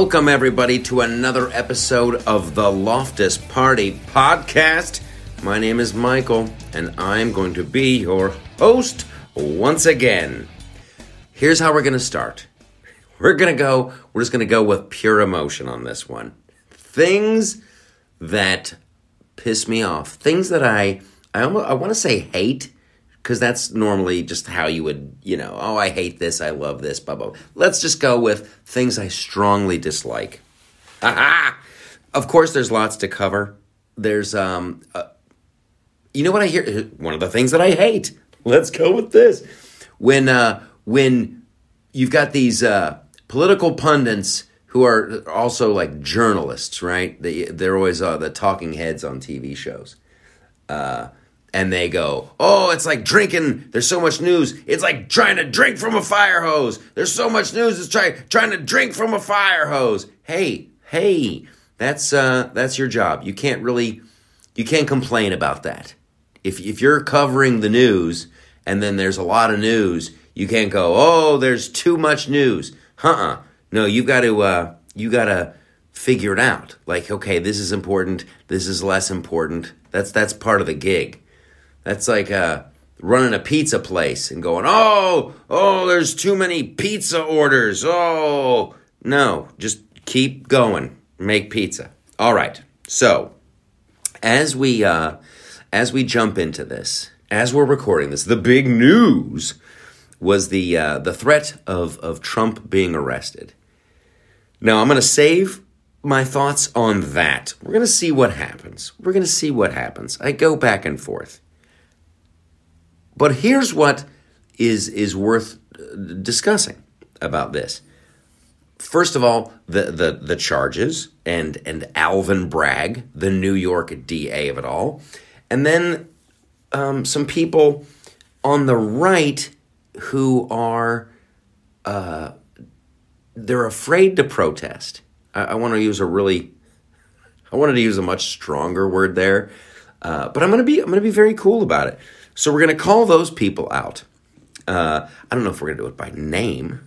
Welcome, everybody, to another episode of the Loftus Party Podcast. My name is Michael, and I'm going to be your host once again. Here's how we're going to start we're going to go, we're just going to go with pure emotion on this one. Things that piss me off, things that I, I, almost, I want to say hate because that's normally just how you would, you know, oh, I hate this, I love this, blah, blah. Let's just go with things I strongly dislike. of course, there's lots to cover. There's, um, uh, you know what I hear? One of the things that I hate. Let's go with this. When, uh, when you've got these, uh, political pundits who are also like journalists, right? They, they're always uh, the talking heads on TV shows. Uh, and they go, Oh, it's like drinking. There's so much news. It's like trying to drink from a fire hose. There's so much news. It's try, trying to drink from a fire hose. Hey, hey, that's, uh, that's your job. You can't really, you can't complain about that. If, if you're covering the news and then there's a lot of news, you can't go, Oh, there's too much news. huh-uh No, you've got to, uh, you got to figure it out. Like, okay, this is important. This is less important. That's, that's part of the gig that's like uh, running a pizza place and going, oh, oh, there's too many pizza orders. Oh, no, just keep going. Make pizza. All right. So, as we uh, as we jump into this, as we're recording this, the big news was the uh, the threat of of Trump being arrested. Now, I'm going to save my thoughts on that. We're going to see what happens. We're going to see what happens. I go back and forth. But here's what is is worth uh, discussing about this. First of all, the the the charges and and Alvin Bragg, the New York DA of it all, and then um, some people on the right who are uh, they're afraid to protest. I, I want to use a really I wanted to use a much stronger word there, uh, but I'm gonna be I'm gonna be very cool about it. So we're going to call those people out. Uh, I don't know if we're going to do it by name.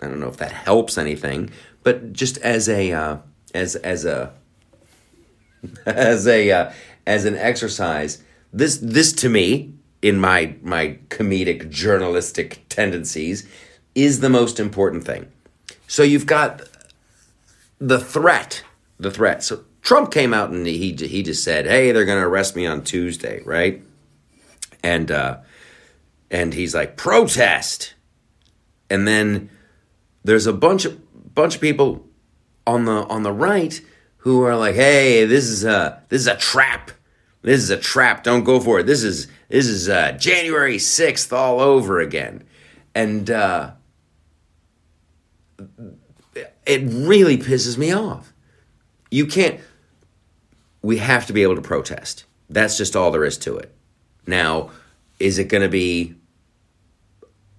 I don't know if that helps anything, but just as a uh, as as a as a uh, as an exercise, this this to me in my my comedic journalistic tendencies is the most important thing. So you've got the threat, the threat. So Trump came out and he he just said, "Hey, they're going to arrest me on Tuesday," right? And uh, and he's like protest, and then there's a bunch of bunch of people on the on the right who are like, hey, this is a this is a trap. This is a trap. Don't go for it. This is this is uh, January sixth all over again, and uh, it really pisses me off. You can't. We have to be able to protest. That's just all there is to it. Now, is it going to be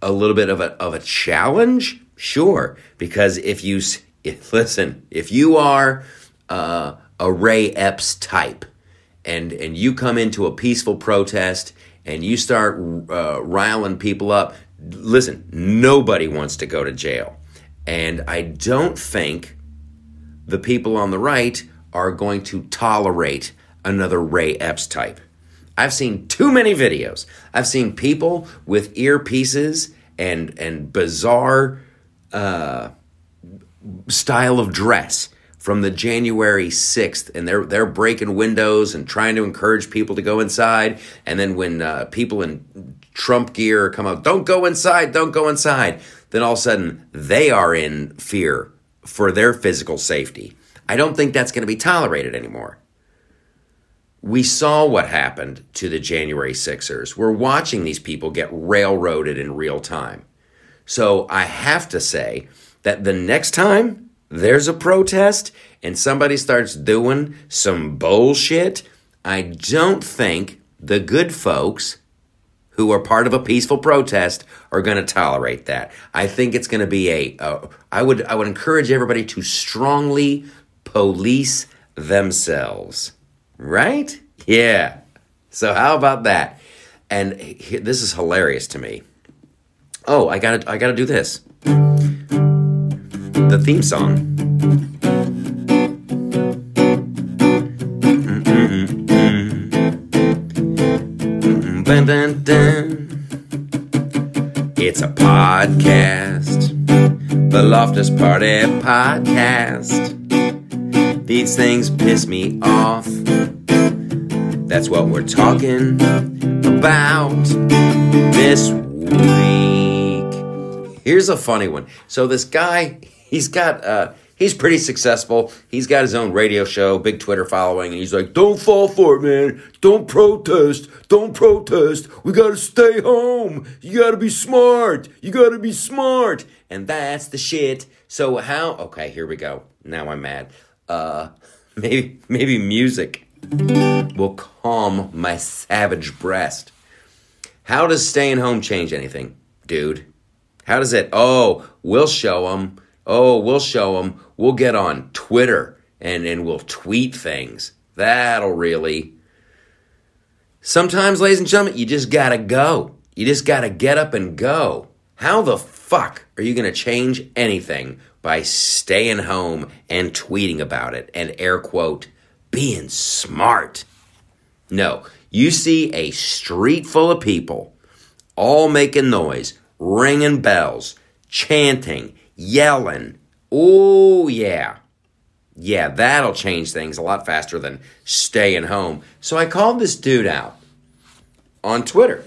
a little bit of a of a challenge? Sure, because if you if, listen, if you are uh, a Ray Epps type, and and you come into a peaceful protest and you start uh, riling people up, listen, nobody wants to go to jail, and I don't think the people on the right are going to tolerate another Ray Epps type. I've seen too many videos. I've seen people with earpieces and and bizarre uh, style of dress from the January 6th and they're they're breaking windows and trying to encourage people to go inside. And then when uh, people in Trump gear come out don't go inside don't go inside then all of a sudden they are in fear for their physical safety. I don't think that's going to be tolerated anymore we saw what happened to the January Sixers. We're watching these people get railroaded in real time. So I have to say that the next time there's a protest and somebody starts doing some bullshit, I don't think the good folks who are part of a peaceful protest are going to tolerate that. I think it's going to be a. I would I would encourage everybody to strongly police themselves. Right? Yeah. So how about that? And he, this is hilarious to me. Oh, I got to I got to do this. the theme song. It's a podcast, the Loftus Party podcast. These things piss me off. That's what we're talking about this week. Here's a funny one. So this guy, he's got uh he's pretty successful. He's got his own radio show, big Twitter following, and he's like, "Don't fall for it, man. Don't protest. Don't protest. We got to stay home. You got to be smart. You got to be smart." And that's the shit. So how Okay, here we go. Now I'm mad. Uh maybe maybe music will calm my savage breast. How does staying home change anything, dude? How does it? Oh, we'll show them. Oh, we'll show them. We'll get on Twitter and, and we'll tweet things. That'll really. Sometimes, ladies and gentlemen, you just gotta go. You just gotta get up and go. How the fuck are you gonna change anything by staying home and tweeting about it and air quote, being smart? No, you see a street full of people all making noise, ringing bells, chanting, yelling. Oh, yeah. Yeah, that'll change things a lot faster than staying home. So I called this dude out on Twitter.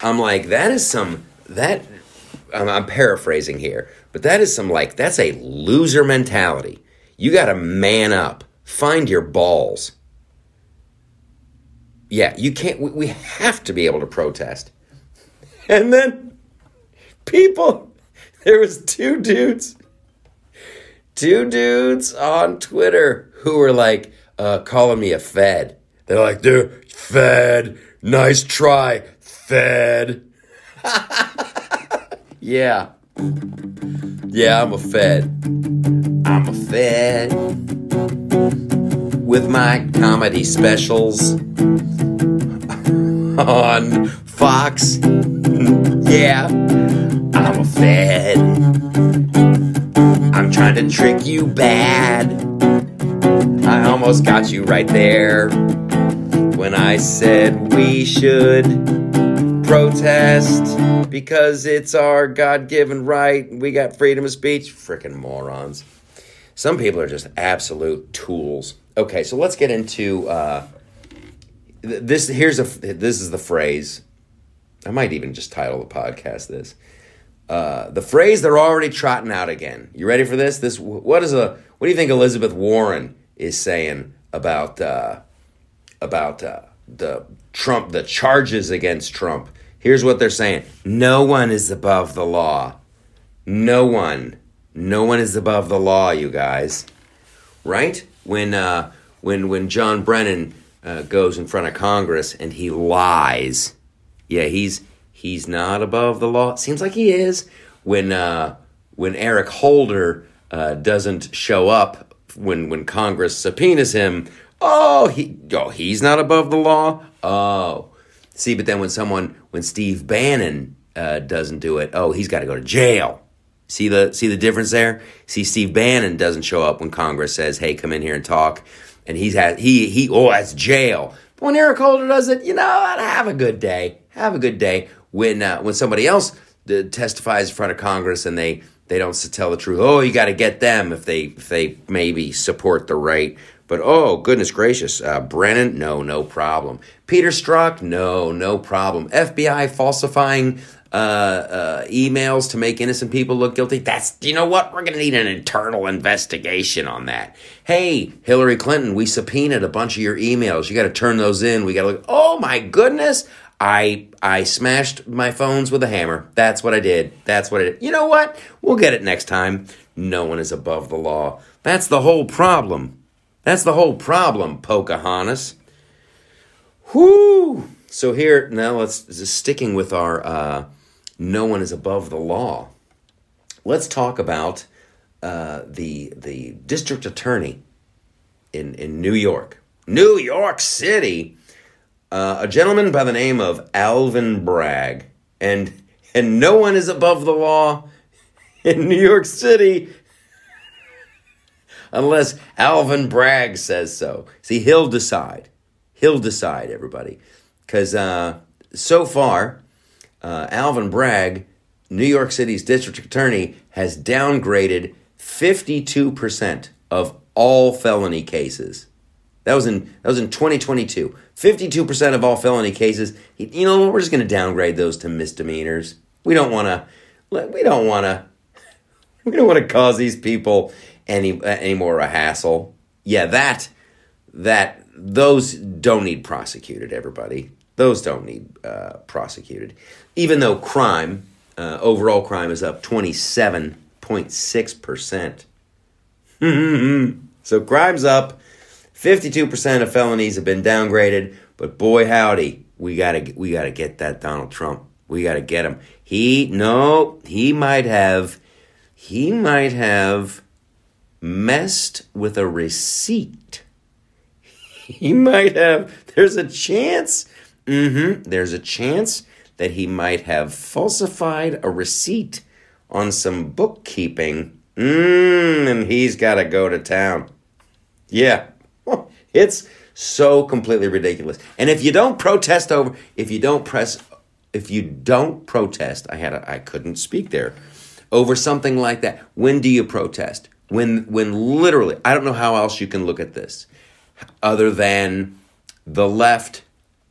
I'm like, that is some, that, I'm, I'm paraphrasing here, but that is some, like, that's a loser mentality. You got to man up, find your balls yeah, you can't, we, we have to be able to protest. And then people, there was two dudes, two dudes on Twitter who were like uh, calling me a fed. They're like, dude, fed, nice try, fed. yeah. Yeah, I'm a fed. I'm a fed. With my comedy specials on Fox. yeah, I'm a fed. I'm trying to trick you bad. I almost got you right there when I said we should protest because it's our God given right. We got freedom of speech. Freaking morons. Some people are just absolute tools. Okay, so let's get into uh, this here's a this is the phrase. I might even just title the podcast this. Uh, the phrase they're already trotting out again. You ready for this? This what is a what do you think Elizabeth Warren is saying about uh, about uh, the Trump the charges against Trump? Here's what they're saying: No one is above the law. No one, no one is above the law. You guys, right? When uh, when when John Brennan uh, goes in front of Congress and he lies. Yeah, he's he's not above the law. Seems like he is. When uh, when Eric Holder uh, doesn't show up when when Congress subpoenas him, oh he oh he's not above the law. Oh, see, but then when someone when Steve Bannon uh, doesn't do it, oh he's got to go to jail. See the see the difference there. See, Steve Bannon doesn't show up when Congress says, "Hey, come in here and talk." and he's had he he oh that's jail. But when Eric Holder does it, you know, have a good day. Have a good day. When uh, when somebody else uh, testifies in front of Congress and they they don't tell the truth. Oh, you got to get them if they if they maybe support the right. But oh goodness gracious, uh, Brennan, no, no problem. Peter Strzok, no, no problem. FBI falsifying uh, uh, emails to make innocent people look guilty. That's, you know what? We're going to need an internal investigation on that. Hey, Hillary Clinton, we subpoenaed a bunch of your emails. You got to turn those in. We got to look. Oh my goodness. I I smashed my phones with a hammer. That's what I did. That's what I did. You know what? We'll get it next time. No one is above the law. That's the whole problem. That's the whole problem, Pocahontas. Whoo! So here now let's just sticking with our uh, no one is above the law. Let's talk about uh, the the district attorney in in New York, New York City, uh, a gentleman by the name of Alvin Bragg, and and no one is above the law. in New York City unless Alvin Bragg says so. See, he'll decide. He'll decide, everybody. Because uh, so far, uh, Alvin Bragg, New York City's district attorney, has downgraded 52% of all felony cases. That was in that was in 2022. 52% of all felony cases. You know, we're just going to downgrade those to misdemeanors. We don't want to we don't want to we don't want to cause these people any any more a hassle. Yeah, that that those don't need prosecuted. Everybody, those don't need uh, prosecuted. Even though crime, uh, overall crime, is up twenty seven point six percent. So crime's up. Fifty two percent of felonies have been downgraded. But boy, howdy, we gotta we gotta get that Donald Trump. We gotta get him. He no, he might have, he might have messed with a receipt. He might have, there's a chance, mm-hmm, there's a chance that he might have falsified a receipt on some bookkeeping. Mmm, and he's got to go to town. Yeah, it's so completely ridiculous. And if you don't protest over, if you don't press, if you don't protest, I had, I couldn't speak there over something like that. When do you protest? when when literally I don't know how else you can look at this other than the left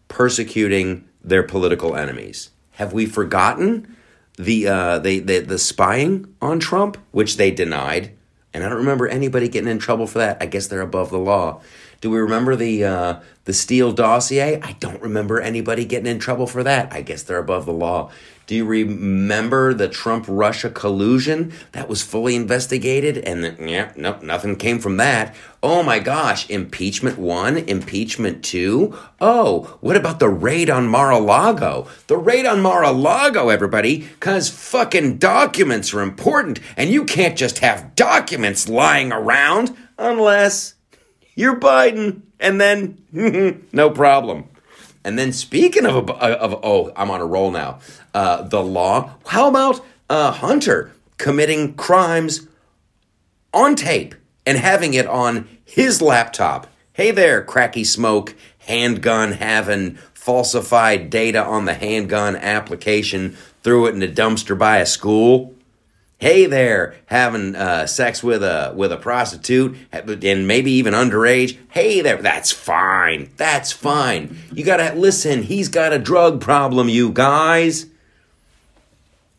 persecuting their political enemies. Have we forgotten the uh, they, the the spying on Trump, which they denied, and I don't remember anybody getting in trouble for that. I guess they're above the law. Do we remember the uh, the Steele dossier? I don't remember anybody getting in trouble for that. I guess they're above the law. Do you remember the Trump Russia collusion that was fully investigated? And the, yeah, nope, nothing came from that. Oh my gosh, impeachment one, impeachment two. Oh, what about the raid on Mar a Lago? The raid on Mar a Lago, everybody, because fucking documents are important, and you can't just have documents lying around unless you're Biden, and then no problem. And then speaking of, a, of oh, I'm on a roll now. Uh, the law. How about uh, Hunter committing crimes on tape and having it on his laptop? Hey there, cracky smoke, handgun having falsified data on the handgun application, threw it in a dumpster by a school hey there having uh, sex with a with a prostitute and maybe even underage hey there that's fine that's fine. You gotta listen he's got a drug problem you guys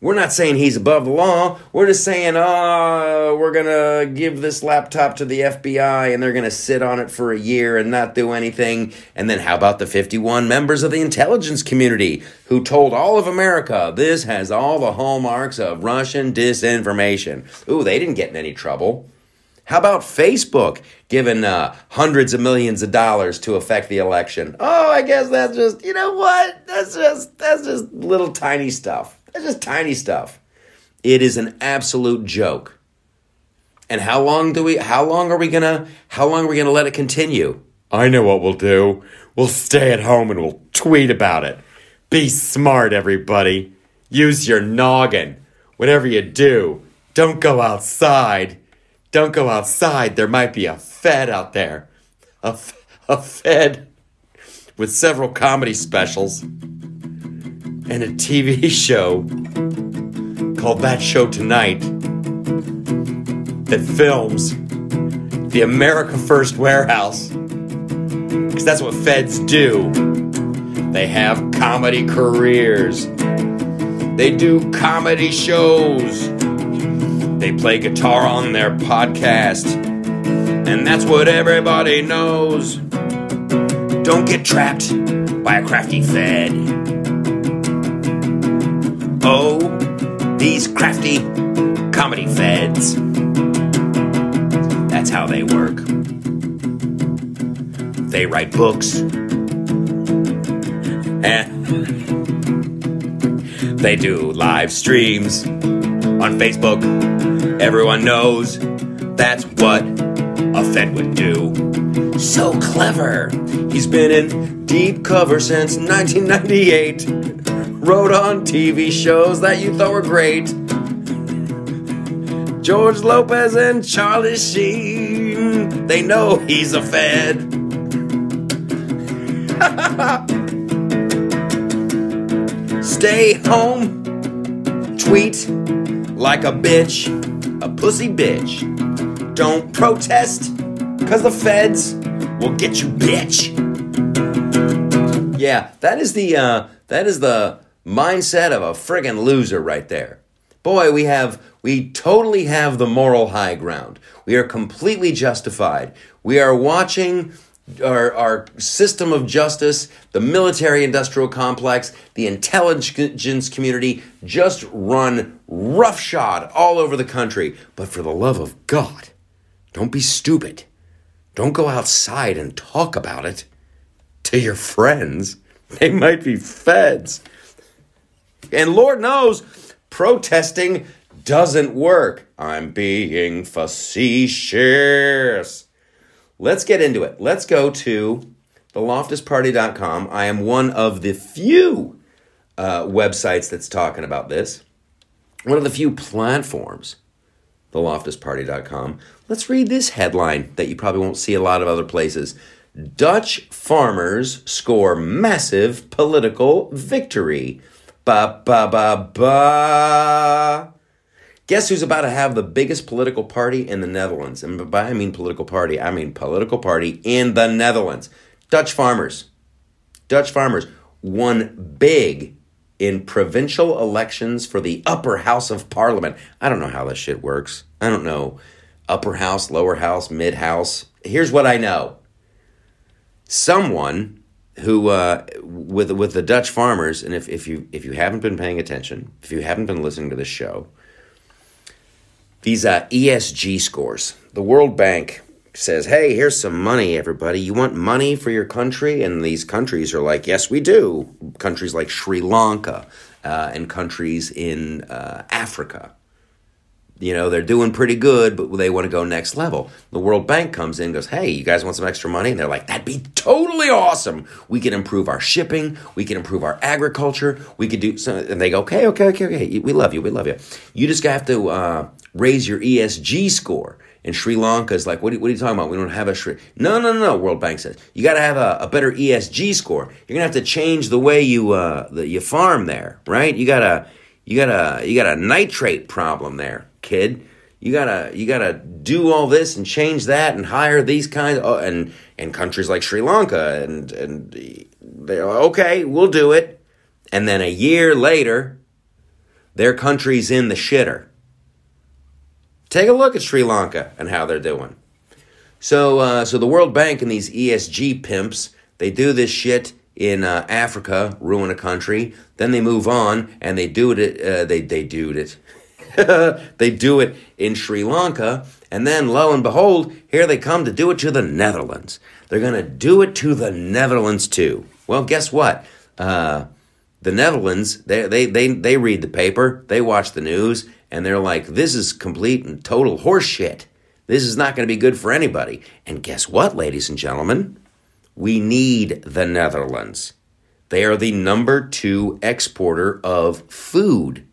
we're not saying he's above the law. We're just saying, oh, we're going to give this laptop to the FBI and they're going to sit on it for a year and not do anything. And then how about the 51 members of the intelligence community who told all of America this has all the hallmarks of Russian disinformation? Ooh, they didn't get in any trouble. How about Facebook giving uh, hundreds of millions of dollars to affect the election? Oh, I guess that's just, you know what? That's just, that's just little tiny stuff. It's just tiny stuff. It is an absolute joke. And how long do we how long are we gonna how long are we gonna let it continue? I know what we'll do. We'll stay at home and we'll tweet about it. Be smart, everybody. Use your noggin. Whatever you do, don't go outside. Don't go outside. There might be a Fed out there. A, a Fed with several comedy specials and a TV show called That Show Tonight that films the America First warehouse. Because that's what feds do. They have comedy careers, they do comedy shows, they play guitar on their podcast, and that's what everybody knows. Don't get trapped by a crafty Fed. These crafty comedy feds. That's how they work. They write books. And they do live streams on Facebook. Everyone knows that's what a Fed would do. So clever. He's been in deep cover since 1998 wrote on TV shows that you thought were great. George Lopez and Charlie Sheen, they know he's a Fed. Stay home, tweet like a bitch, a pussy bitch. Don't protest, cause the feds will get you, bitch. Yeah, that is the uh, that is the mindset of a friggin' loser right there. Boy, we have we totally have the moral high ground. We are completely justified. We are watching our, our system of justice, the military industrial complex, the intelligence community just run roughshod all over the country. But for the love of God, don't be stupid. Don't go outside and talk about it to your friends. They might be feds. And Lord knows, protesting doesn't work. I'm being facetious. Let's get into it. Let's go to theloftusparty.com. I am one of the few uh, websites that's talking about this, one of the few platforms, theloftusparty.com. Let's read this headline that you probably won't see a lot of other places. Dutch farmers score massive political victory. Ba ba ba ba. Guess who's about to have the biggest political party in the Netherlands? And by I mean political party, I mean political party in the Netherlands. Dutch farmers. Dutch farmers won big in provincial elections for the upper house of parliament. I don't know how this shit works. I don't know upper house, lower house, mid house. Here's what I know. Someone who uh, with with the Dutch farmers, and if, if you if you haven't been paying attention, if you haven't been listening to this show, these uh, ESG scores. The World Bank says, hey, here's some money, everybody. You want money for your country? And these countries are like, yes, we do. Countries like Sri Lanka uh, and countries in uh, Africa. You know, they're doing pretty good, but they want to go next level. The World Bank comes in and goes, Hey, you guys want some extra money? And they're like, That'd be totally awesome. We can improve our shipping. We can improve our agriculture. We could do some. And they go, Okay, okay, okay, okay. We love you. We love you. You just have to uh, raise your ESG score. And Sri Lanka is like, what are, what are, you talking about? We don't have a Sri. No, no, no, no. World Bank says you got to have a, a, better ESG score. You're gonna have to change the way you uh, the, you farm there, right? You gotta you gotta you got a nitrate problem there kid. You gotta you gotta do all this and change that and hire these kinds of, and and countries like Sri Lanka and and they're like, okay, we'll do it. And then a year later, their country's in the shitter. Take a look at Sri Lanka and how they're doing. So uh, so the World Bank and these ESG pimps, they do this shit in uh, Africa, ruin a country. Then they move on and they do it. Uh, they they do it. they do it in Sri Lanka, and then lo and behold, here they come to do it to the Netherlands. They're going to do it to the Netherlands too. Well, guess what? Uh, the Netherlands, they, they, they, they read the paper, they watch the news, and they're like, this is complete and total horseshit. This is not going to be good for anybody. And guess what, ladies and gentlemen? We need the Netherlands. They are the number two exporter of food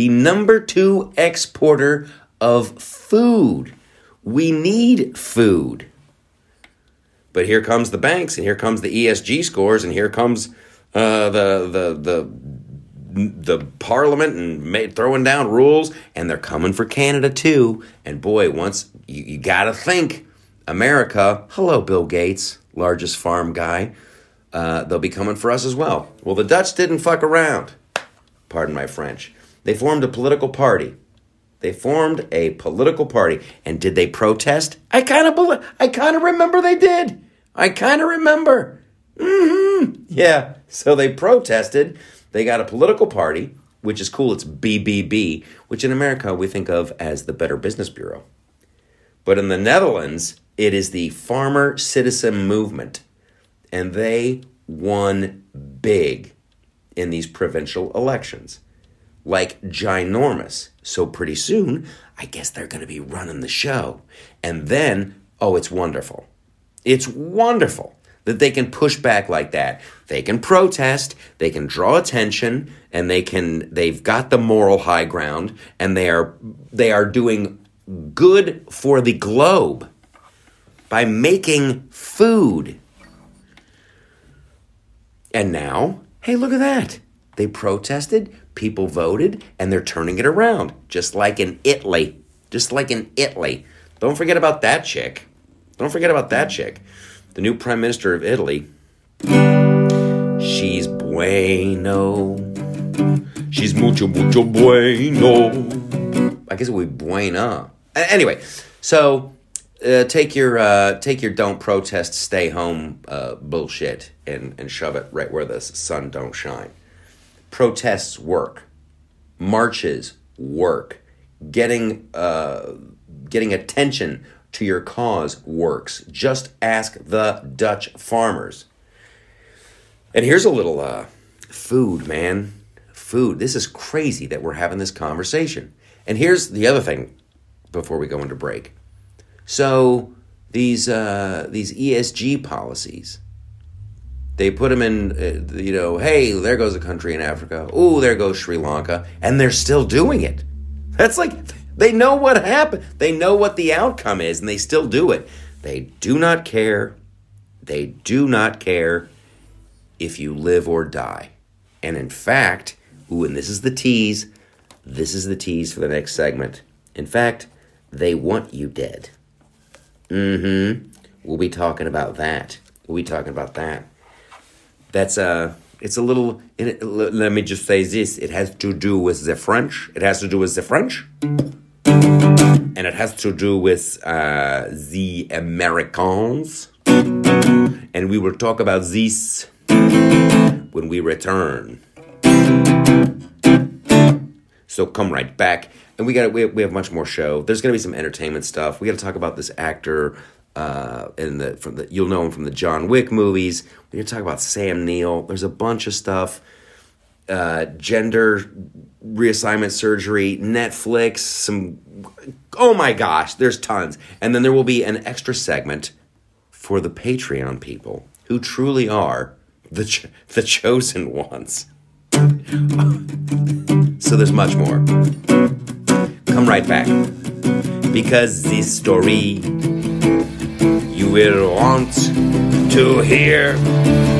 the number two exporter of food. We need food. But here comes the banks, and here comes the ESG scores, and here comes uh, the the the the parliament and made, throwing down rules, and they're coming for Canada too. And boy, once you, you got to think, America. Hello, Bill Gates, largest farm guy. Uh, they'll be coming for us as well. Well, the Dutch didn't fuck around. Pardon my French. They formed a political party. They formed a political party. And did they protest? I kind of believe, I kind of remember they did. I kind of remember. Mm-hmm. Yeah. So they protested. They got a political party, which is cool. It's BBB, which in America we think of as the Better Business Bureau. But in the Netherlands, it is the Farmer Citizen Movement. And they won big in these provincial elections like ginormous. So pretty soon, I guess they're going to be running the show. And then, oh, it's wonderful. It's wonderful that they can push back like that. They can protest, they can draw attention, and they can they've got the moral high ground and they are they are doing good for the globe by making food. And now, hey, look at that. They protested, people voted, and they're turning it around, just like in Italy. Just like in Italy. Don't forget about that chick. Don't forget about that chick. The new prime minister of Italy. She's bueno. She's mucho, mucho bueno. I guess it would be buena. Anyway, so uh, take your uh, take your don't protest, stay home uh, bullshit and and shove it right where the sun don't shine. Protests work, marches work, getting uh, getting attention to your cause works. Just ask the Dutch farmers. And here's a little uh, food, man. Food. This is crazy that we're having this conversation. And here's the other thing before we go into break. So these uh, these ESG policies, they put them in. Uh, you know, hey, there goes a country in Africa. Oh, there goes Sri Lanka, and they're still doing it. That's like they know what happened. They know what the outcome is, and they still do it. They do not care. They do not care if you live or die. And in fact, ooh, and this is the tease. This is the tease for the next segment. In fact, they want you dead. Mm-hmm. We'll be talking about that. We'll be talking about that. That's uh it's a little it, let me just say this. It has to do with the french. It has to do with the french. And it has to do with uh, the americans. And we will talk about this when we return. So come right back. And we got we we have much more show. There's going to be some entertainment stuff. We got to talk about this actor uh, in the from the you'll know him from the John Wick movies. We got to talk about Sam Neill. There's a bunch of stuff. Uh, gender reassignment surgery, Netflix, some oh my gosh, there's tons. And then there will be an extra segment for the Patreon people who truly are the ch- the chosen ones. so there's much more come right back. Because this story will want to hear.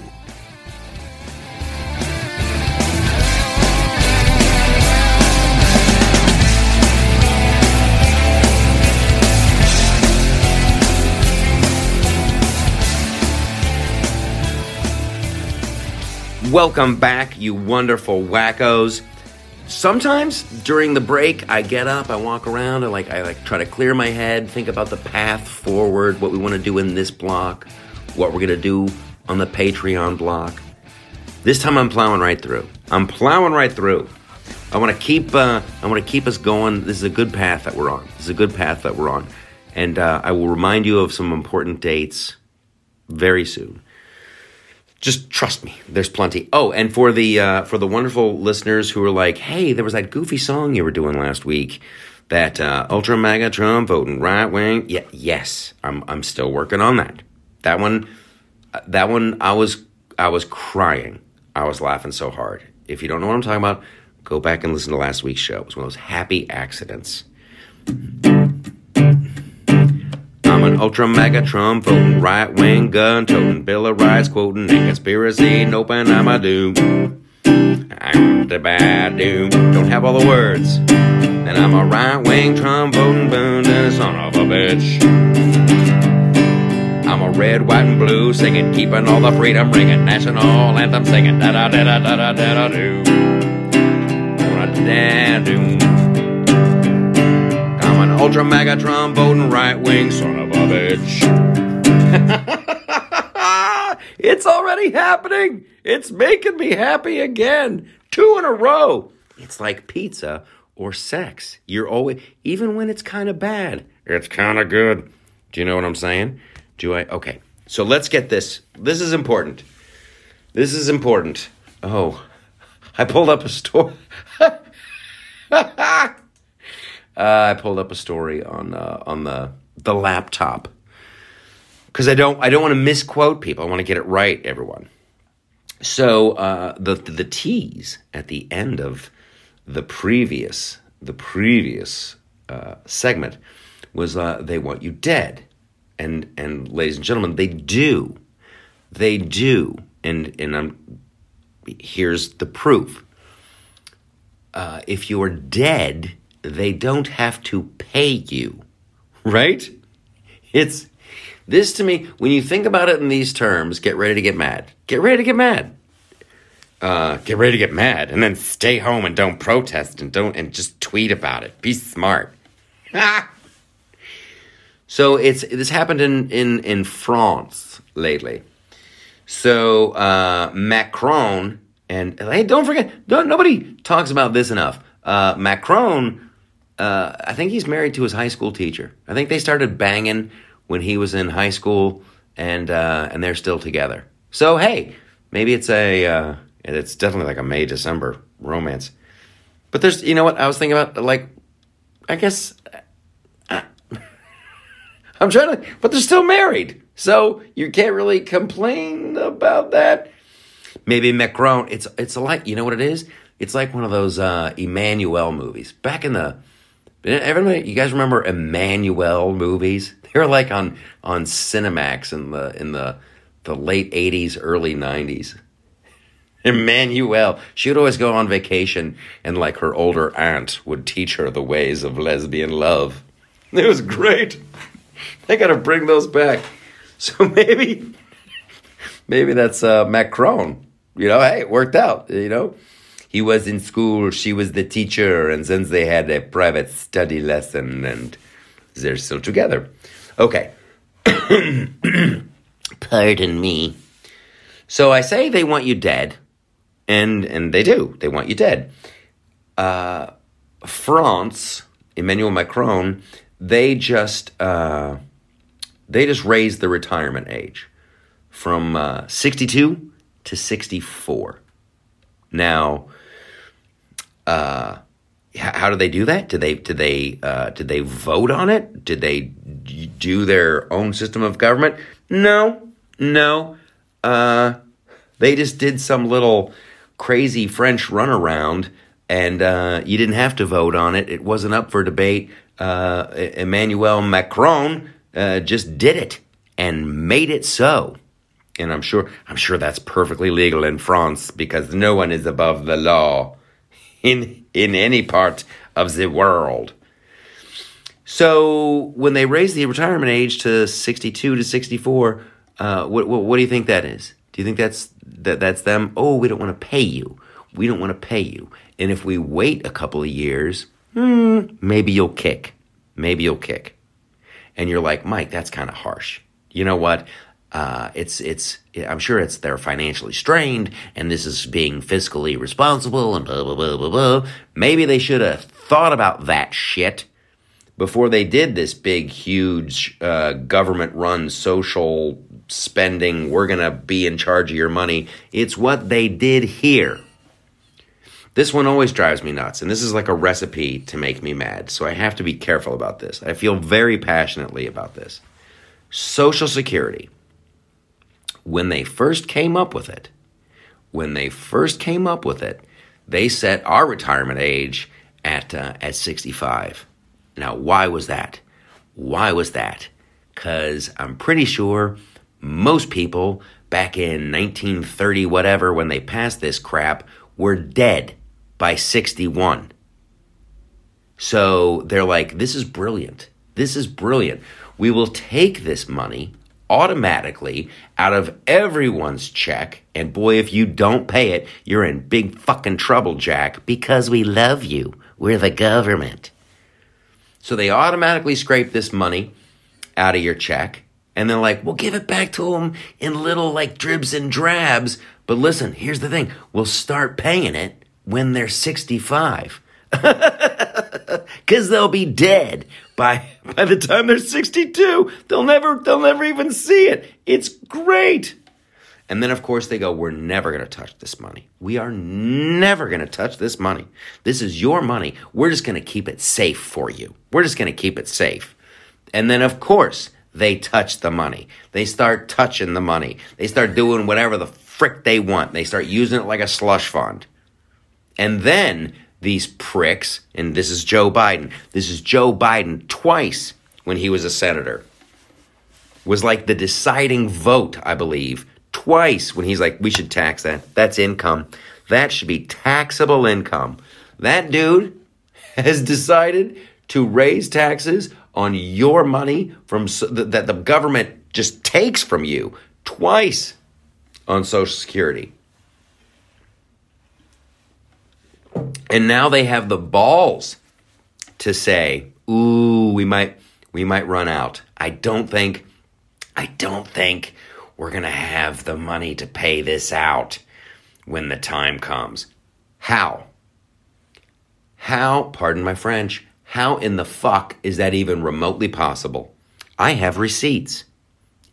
Welcome back, you wonderful wackos. Sometimes during the break, I get up, I walk around, I like I like try to clear my head, think about the path forward, what we want to do in this block, what we're gonna do on the Patreon block. This time I'm plowing right through. I'm plowing right through. I want to keep uh, I want to keep us going. This is a good path that we're on. This is a good path that we're on, and uh, I will remind you of some important dates very soon just trust me there's plenty oh and for the uh, for the wonderful listeners who are like hey there was that goofy song you were doing last week that uh, ultra mega trump voting right wing yeah yes i'm i'm still working on that that one that one i was i was crying i was laughing so hard if you don't know what i'm talking about go back and listen to last week's show it was one of those happy accidents I'm an ultra mega Trump voting, right wing gun toting, Bill of Rights quoting, and conspiracy open I'm a doom. I'm the bad doom. Don't have all the words. And I'm a right wing Trump voting boon, son of a bitch. I'm a red, white, and blue singing, keeping all the freedom ringing, national anthem singing, da da da da da da da da do. I'm an ultra mega voting right wing son of a bitch. it's already happening. It's making me happy again. Two in a row. It's like pizza or sex. You're always, even when it's kind of bad, it's kind of good. Do you know what I'm saying? Do I? Okay. So let's get this. This is important. This is important. Oh, I pulled up a story. uh, I pulled up a story on uh, on the the laptop because I don't I don't want to misquote people. I want to get it right, everyone. So uh, the the tease at the end of the previous the previous uh, segment was uh, they want you dead, and and ladies and gentlemen, they do, they do, and and I'm here's the proof. Uh, if you're dead, they don't have to pay you, right? It's this to me, when you think about it in these terms, get ready to get mad. Get ready to get mad. Uh, get ready to get mad, and then stay home and don't protest and don't and just tweet about it. Be smart. so it's this happened in in in France lately. So uh, Macron and hey, don't forget, don't, nobody talks about this enough. Uh, Macron, uh, I think he's married to his high school teacher. I think they started banging when he was in high school, and uh, and they're still together. So hey, maybe it's a uh, it's definitely like a May December romance. But there's you know what I was thinking about like I guess I'm trying to, but they're still married, so you can't really complain about that. Maybe Macron. It's it's a like you know what it is. It's like one of those uh, Emmanuelle movies back in the. Everybody, you guys remember Emmanuelle movies? They were like on on Cinemax in the in the the late '80s, early '90s. Emmanuelle, she would always go on vacation, and like her older aunt would teach her the ways of lesbian love. It was great. I got to bring those back. So maybe, maybe that's uh, Macron. You know, hey, it worked out. You know, he was in school, she was the teacher, and since they had a private study lesson, and they're still together. Okay. Pardon me. So I say they want you dead, and and they do. They want you dead. Uh, France, Emmanuel Macron, they just uh, they just raised the retirement age from uh, 62 to 64. Now, uh, how do they do that? Did they did they uh, did they vote on it? Did they do their own system of government? No, no. Uh, they just did some little crazy French runaround, and uh, you didn't have to vote on it. It wasn't up for debate. Uh, Emmanuel Macron uh, just did it and made it so. And I'm sure I'm sure that's perfectly legal in France because no one is above the law in in any part of the world. So when they raise the retirement age to 62 to 64, uh, what, what, what do you think that is? Do you think that's that that's them? Oh, we don't want to pay you. We don't want to pay you. And if we wait a couple of years, hmm, maybe you'll kick. Maybe you'll kick. And you're like, Mike, that's kind of harsh. You know what? Uh, it's it's I'm sure it's they're financially strained and this is being fiscally responsible and blah blah blah blah blah. Maybe they should have thought about that shit before they did this big huge uh, government run social spending. We're gonna be in charge of your money. It's what they did here. This one always drives me nuts, and this is like a recipe to make me mad. So I have to be careful about this. I feel very passionately about this. Social Security when they first came up with it, when they first came up with it, they set our retirement age at uh, at 65. Now, why was that? Why was that? because I'm pretty sure most people back in 1930, whatever, when they passed this crap, were dead by 61. So they're like, this is brilliant. This is brilliant. We will take this money automatically out of everyone's check. And boy, if you don't pay it, you're in big fucking trouble, Jack, because we love you. We're the government. So they automatically scrape this money out of your check. And they're like, we'll give it back to them in little like dribs and drabs. But listen, here's the thing we'll start paying it when they're 65. Cause they'll be dead by by the time they're 62. They'll never they'll never even see it. It's great. And then of course they go, we're never gonna touch this money. We are never gonna touch this money. This is your money. We're just gonna keep it safe for you. We're just gonna keep it safe. And then of course they touch the money. They start touching the money. They start doing whatever the frick they want. They start using it like a slush fund. And then these pricks, and this is Joe Biden, this is Joe Biden twice when he was a senator, was like the deciding vote, I believe, twice when he's like, we should tax that. That's income. That should be taxable income. That dude has decided to raise taxes on your money from that the government just takes from you twice on Social Security. And now they have the balls to say, "Ooh, we might we might run out." I don't think I don't think we're going to have the money to pay this out when the time comes. How? How, pardon my French, how in the fuck is that even remotely possible? I have receipts.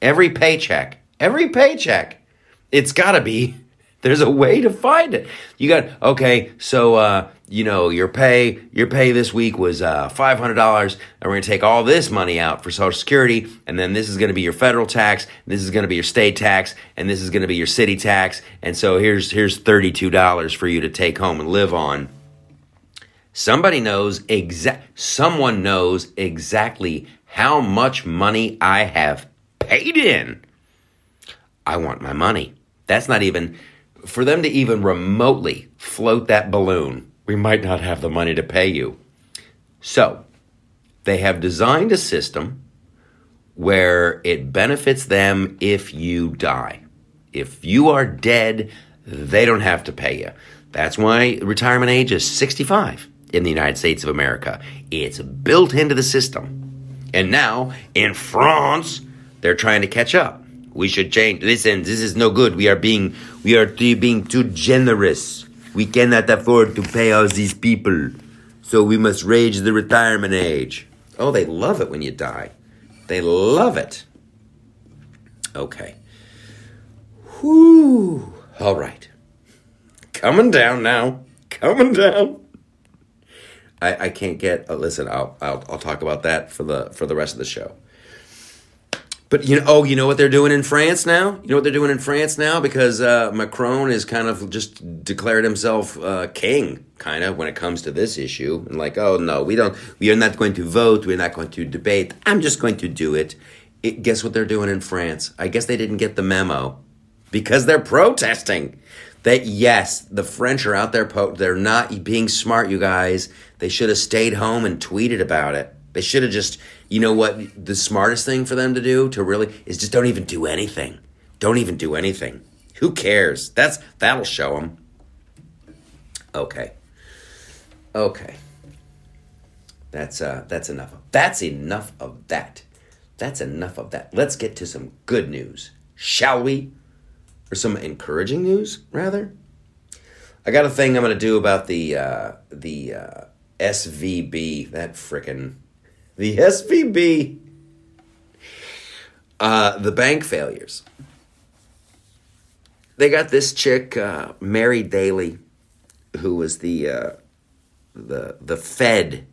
Every paycheck, every paycheck, it's got to be there's a way to find it. You got okay, so uh, you know your pay your pay this week was uh, five hundred dollars, and we're gonna take all this money out for Social Security, and then this is gonna be your federal tax, this is gonna be your state tax, and this is gonna be your city tax, and so here's here's thirty two dollars for you to take home and live on. Somebody knows exact. Someone knows exactly how much money I have paid in. I want my money. That's not even for them to even remotely float that balloon, we might not have the money to pay you. So, they have designed a system where it benefits them if you die. If you are dead, they don't have to pay you. That's why retirement age is 65 in the United States of America. It's built into the system. And now in France, they're trying to catch up. We should change. Listen, this is no good. We are being we are being too generous. We cannot afford to pay all these people. So we must raise the retirement age. Oh, they love it when you die. They love it. Okay. Whoo. All right. Coming down now. Coming down. I, I can't get. Uh, listen, I'll, I'll I'll talk about that for the for the rest of the show. But you know, oh, you know what they're doing in France now? You know what they're doing in France now because uh, Macron has kind of just declared himself uh, king, kind of when it comes to this issue, and like, oh no, we don't, we are not going to vote, we're not going to debate. I'm just going to do it. it guess what they're doing in France? I guess they didn't get the memo because they're protesting. That yes, the French are out there. Po- they're not being smart, you guys. They should have stayed home and tweeted about it. They should have just, you know what, the smartest thing for them to do to really is just don't even do anything. Don't even do anything. Who cares? That's that'll show them. Okay. Okay. That's uh that's enough. That's enough of that. That's enough of that. Let's get to some good news. Shall we? Or some encouraging news, rather? I got a thing I'm going to do about the uh the uh SVB, that frickin' the SVB, uh, the bank failures. They got this chick, uh, Mary Daly, who was the uh, the the Fed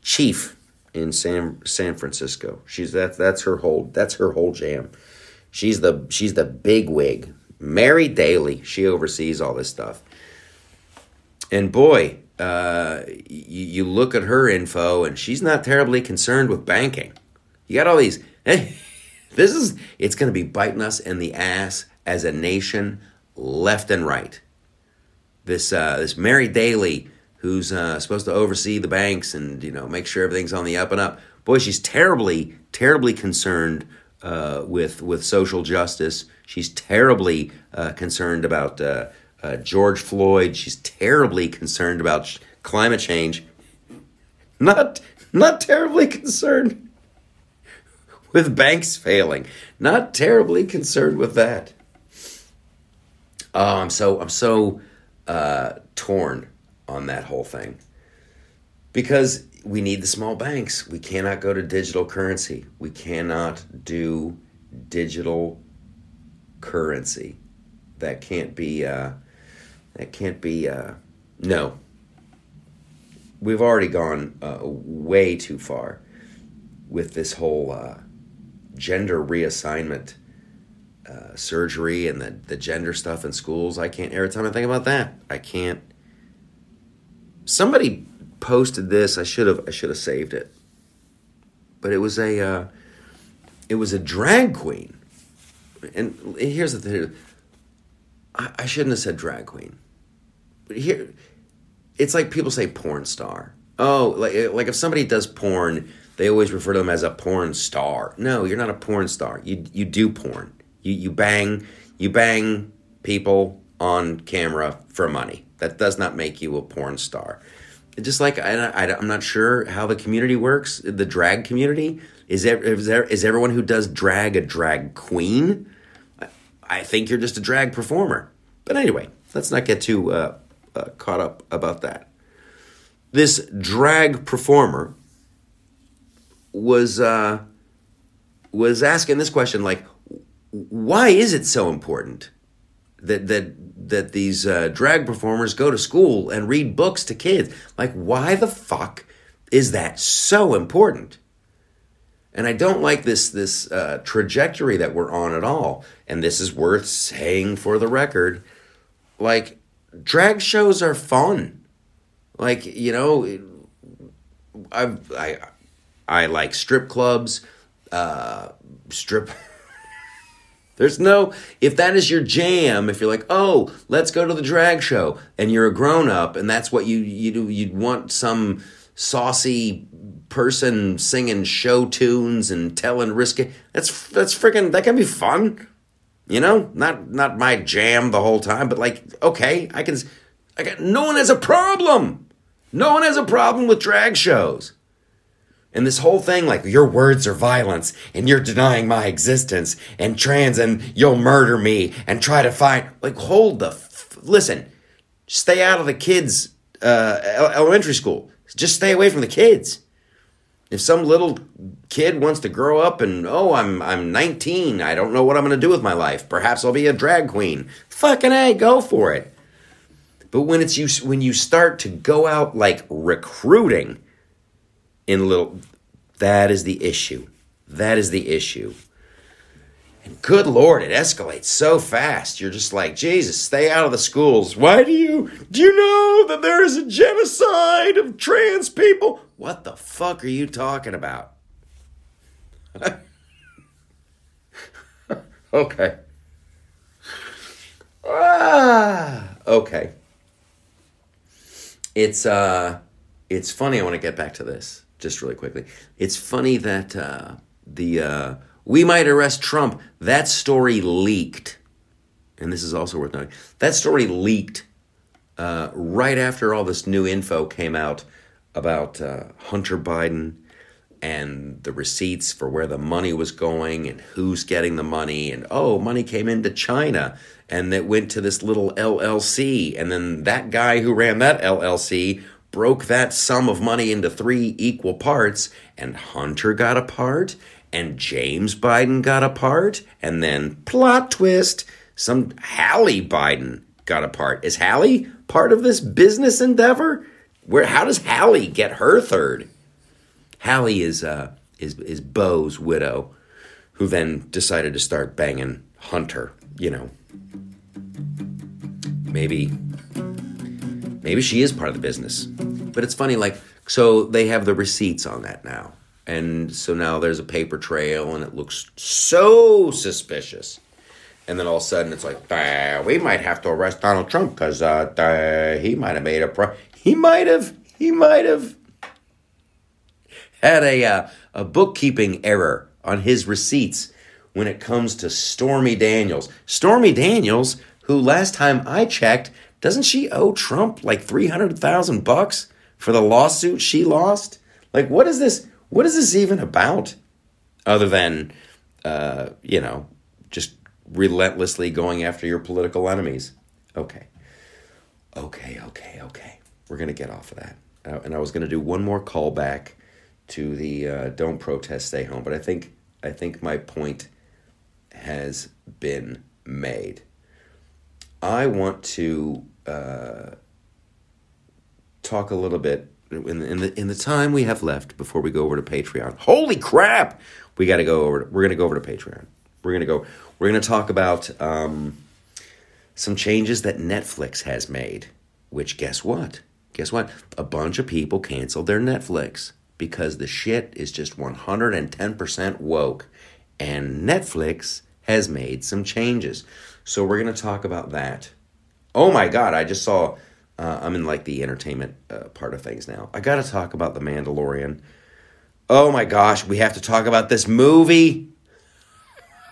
chief in San San Francisco. She's that that's her whole that's her whole jam. She's the she's the big wig. Mary Daly. She oversees all this stuff. And boy, uh, you, you look at her info and she's not terribly concerned with banking. You got all these, This is it's going to be biting us in the ass as a nation, left and right. This uh, this Mary Daly, who's uh, supposed to oversee the banks and you know make sure everything's on the up and up. Boy, she's terribly, terribly concerned uh, with with social justice. She's terribly uh, concerned about uh, George Floyd. She's terribly concerned about sh- climate change. Not not terribly concerned with banks failing. Not terribly concerned with that. Oh, I'm so I'm so uh, torn on that whole thing because we need the small banks. We cannot go to digital currency. We cannot do digital currency. That can't be. Uh, that can't be. Uh, no. We've already gone uh, way too far with this whole uh, gender reassignment uh, surgery and the, the gender stuff in schools. I can't, every time I think about that, I can't. Somebody posted this. I should have, I should have saved it. But it was a, uh, it was a drag queen. And here's the thing I, I shouldn't have said drag queen. But here, it's like people say porn star. Oh, like, eh, like if somebody does porn, they always refer to them as a porn star. No, you're not a porn star. You you do porn. You you bang you bang people on camera for money. That does not make you a porn star. Just like I, I'm not sure how the community works. The drag community is there, is there is everyone who does drag a drag queen? I, think you're just a drag performer. But anyway, let's not get too uh, uh, caught up about that. This drag performer was uh, was asking this question like, why is it so important that that that these uh, drag performers go to school and read books to kids? Like, why the fuck is that so important? And I don't like this this uh, trajectory that we're on at all. And this is worth saying for the record. Like, drag shows are fun. Like, you know, I've I I like strip clubs, uh, strip. There's no, if that is your jam, if you're like, oh, let's go to the drag show, and you're a grown up, and that's what you you do, you'd want some saucy person singing show tunes and telling risky. That's that's freaking that can be fun, you know. Not not my jam the whole time, but like, okay, I can. I got no one has a problem. No one has a problem with drag shows. And this whole thing, like, your words are violence, and you're denying my existence, and trans, and you'll murder me, and try to find, like, hold the, f- listen, stay out of the kids' uh, elementary school. Just stay away from the kids. If some little kid wants to grow up and oh I'm I'm 19, I don't know what I'm going to do with my life. Perhaps I'll be a drag queen. Fucking a, go for it. But when it's you when you start to go out like recruiting in little that is the issue. That is the issue. And good lord, it escalates so fast. You're just like, Jesus, stay out of the schools. Why do you do you know that there is a genocide of trans people? What the fuck are you talking about? okay. Ah, okay. It's uh it's funny I want to get back to this just really quickly. It's funny that uh the uh we might arrest Trump. That story leaked. And this is also worth noting. That story leaked uh, right after all this new info came out about uh, Hunter Biden and the receipts for where the money was going and who's getting the money. And oh, money came into China and it went to this little LLC. And then that guy who ran that LLC broke that sum of money into three equal parts. And Hunter got a part and James Biden got a part, and then plot twist, some Hallie Biden got a part. Is Hallie part of this business endeavor? Where how does Hallie get her third? Hallie is uh is is Beau's widow, who then decided to start banging Hunter. You know, maybe maybe she is part of the business, but it's funny. Like so, they have the receipts on that now And so now there's a paper trail and it looks so suspicious. And then all of a sudden it's like, "Uh, we might have to arrest Donald Trump because uh, he might have made a pro- he might have he might have had a uh, a bookkeeping error on his receipts when it comes to Stormy Daniels. Stormy Daniels, who last time I checked, doesn't she owe Trump like three hundred thousand bucks for the lawsuit she lost? Like, what is this? What is this even about? Other than, uh, you know, just relentlessly going after your political enemies. Okay, okay, okay, okay. We're gonna get off of that. Uh, and I was gonna do one more callback to the uh, "Don't protest, stay home," but I think I think my point has been made. I want to uh, talk a little bit in the, in the in the time we have left before we go over to Patreon. Holy crap! We got to go over. We're gonna go over to Patreon. We're gonna go. We're gonna talk about um, some changes that Netflix has made. Which guess what? Guess what? A bunch of people canceled their Netflix because the shit is just 110% woke. And Netflix has made some changes. So we're to talk about that. Oh my God, I just saw, uh, I'm in like the entertainment uh, part of things now. I got to talk about The Mandalorian. Oh my gosh, we have to talk about this movie.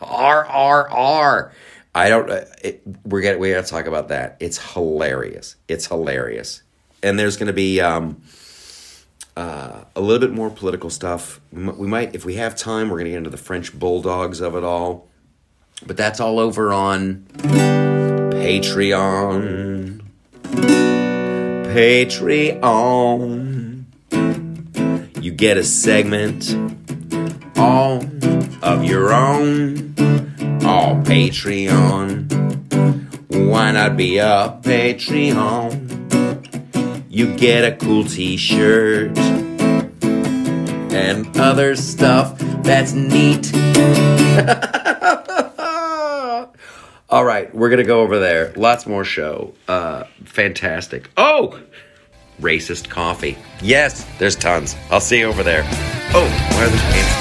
RRR. I don't. Uh, it, we're gonna we gotta talk about that. It's hilarious. It's hilarious, and there's gonna be um, uh, a little bit more political stuff. We might, if we have time, we're gonna get into the French bulldogs of it all. But that's all over on Patreon. Patreon. You get a segment all of your own. All Patreon. Why not be a Patreon? You get a cool t shirt and other stuff that's neat. All right, we're gonna go over there. Lots more show. Uh, fantastic. Oh, racist coffee. Yes, there's tons. I'll see you over there. Oh, where are those pants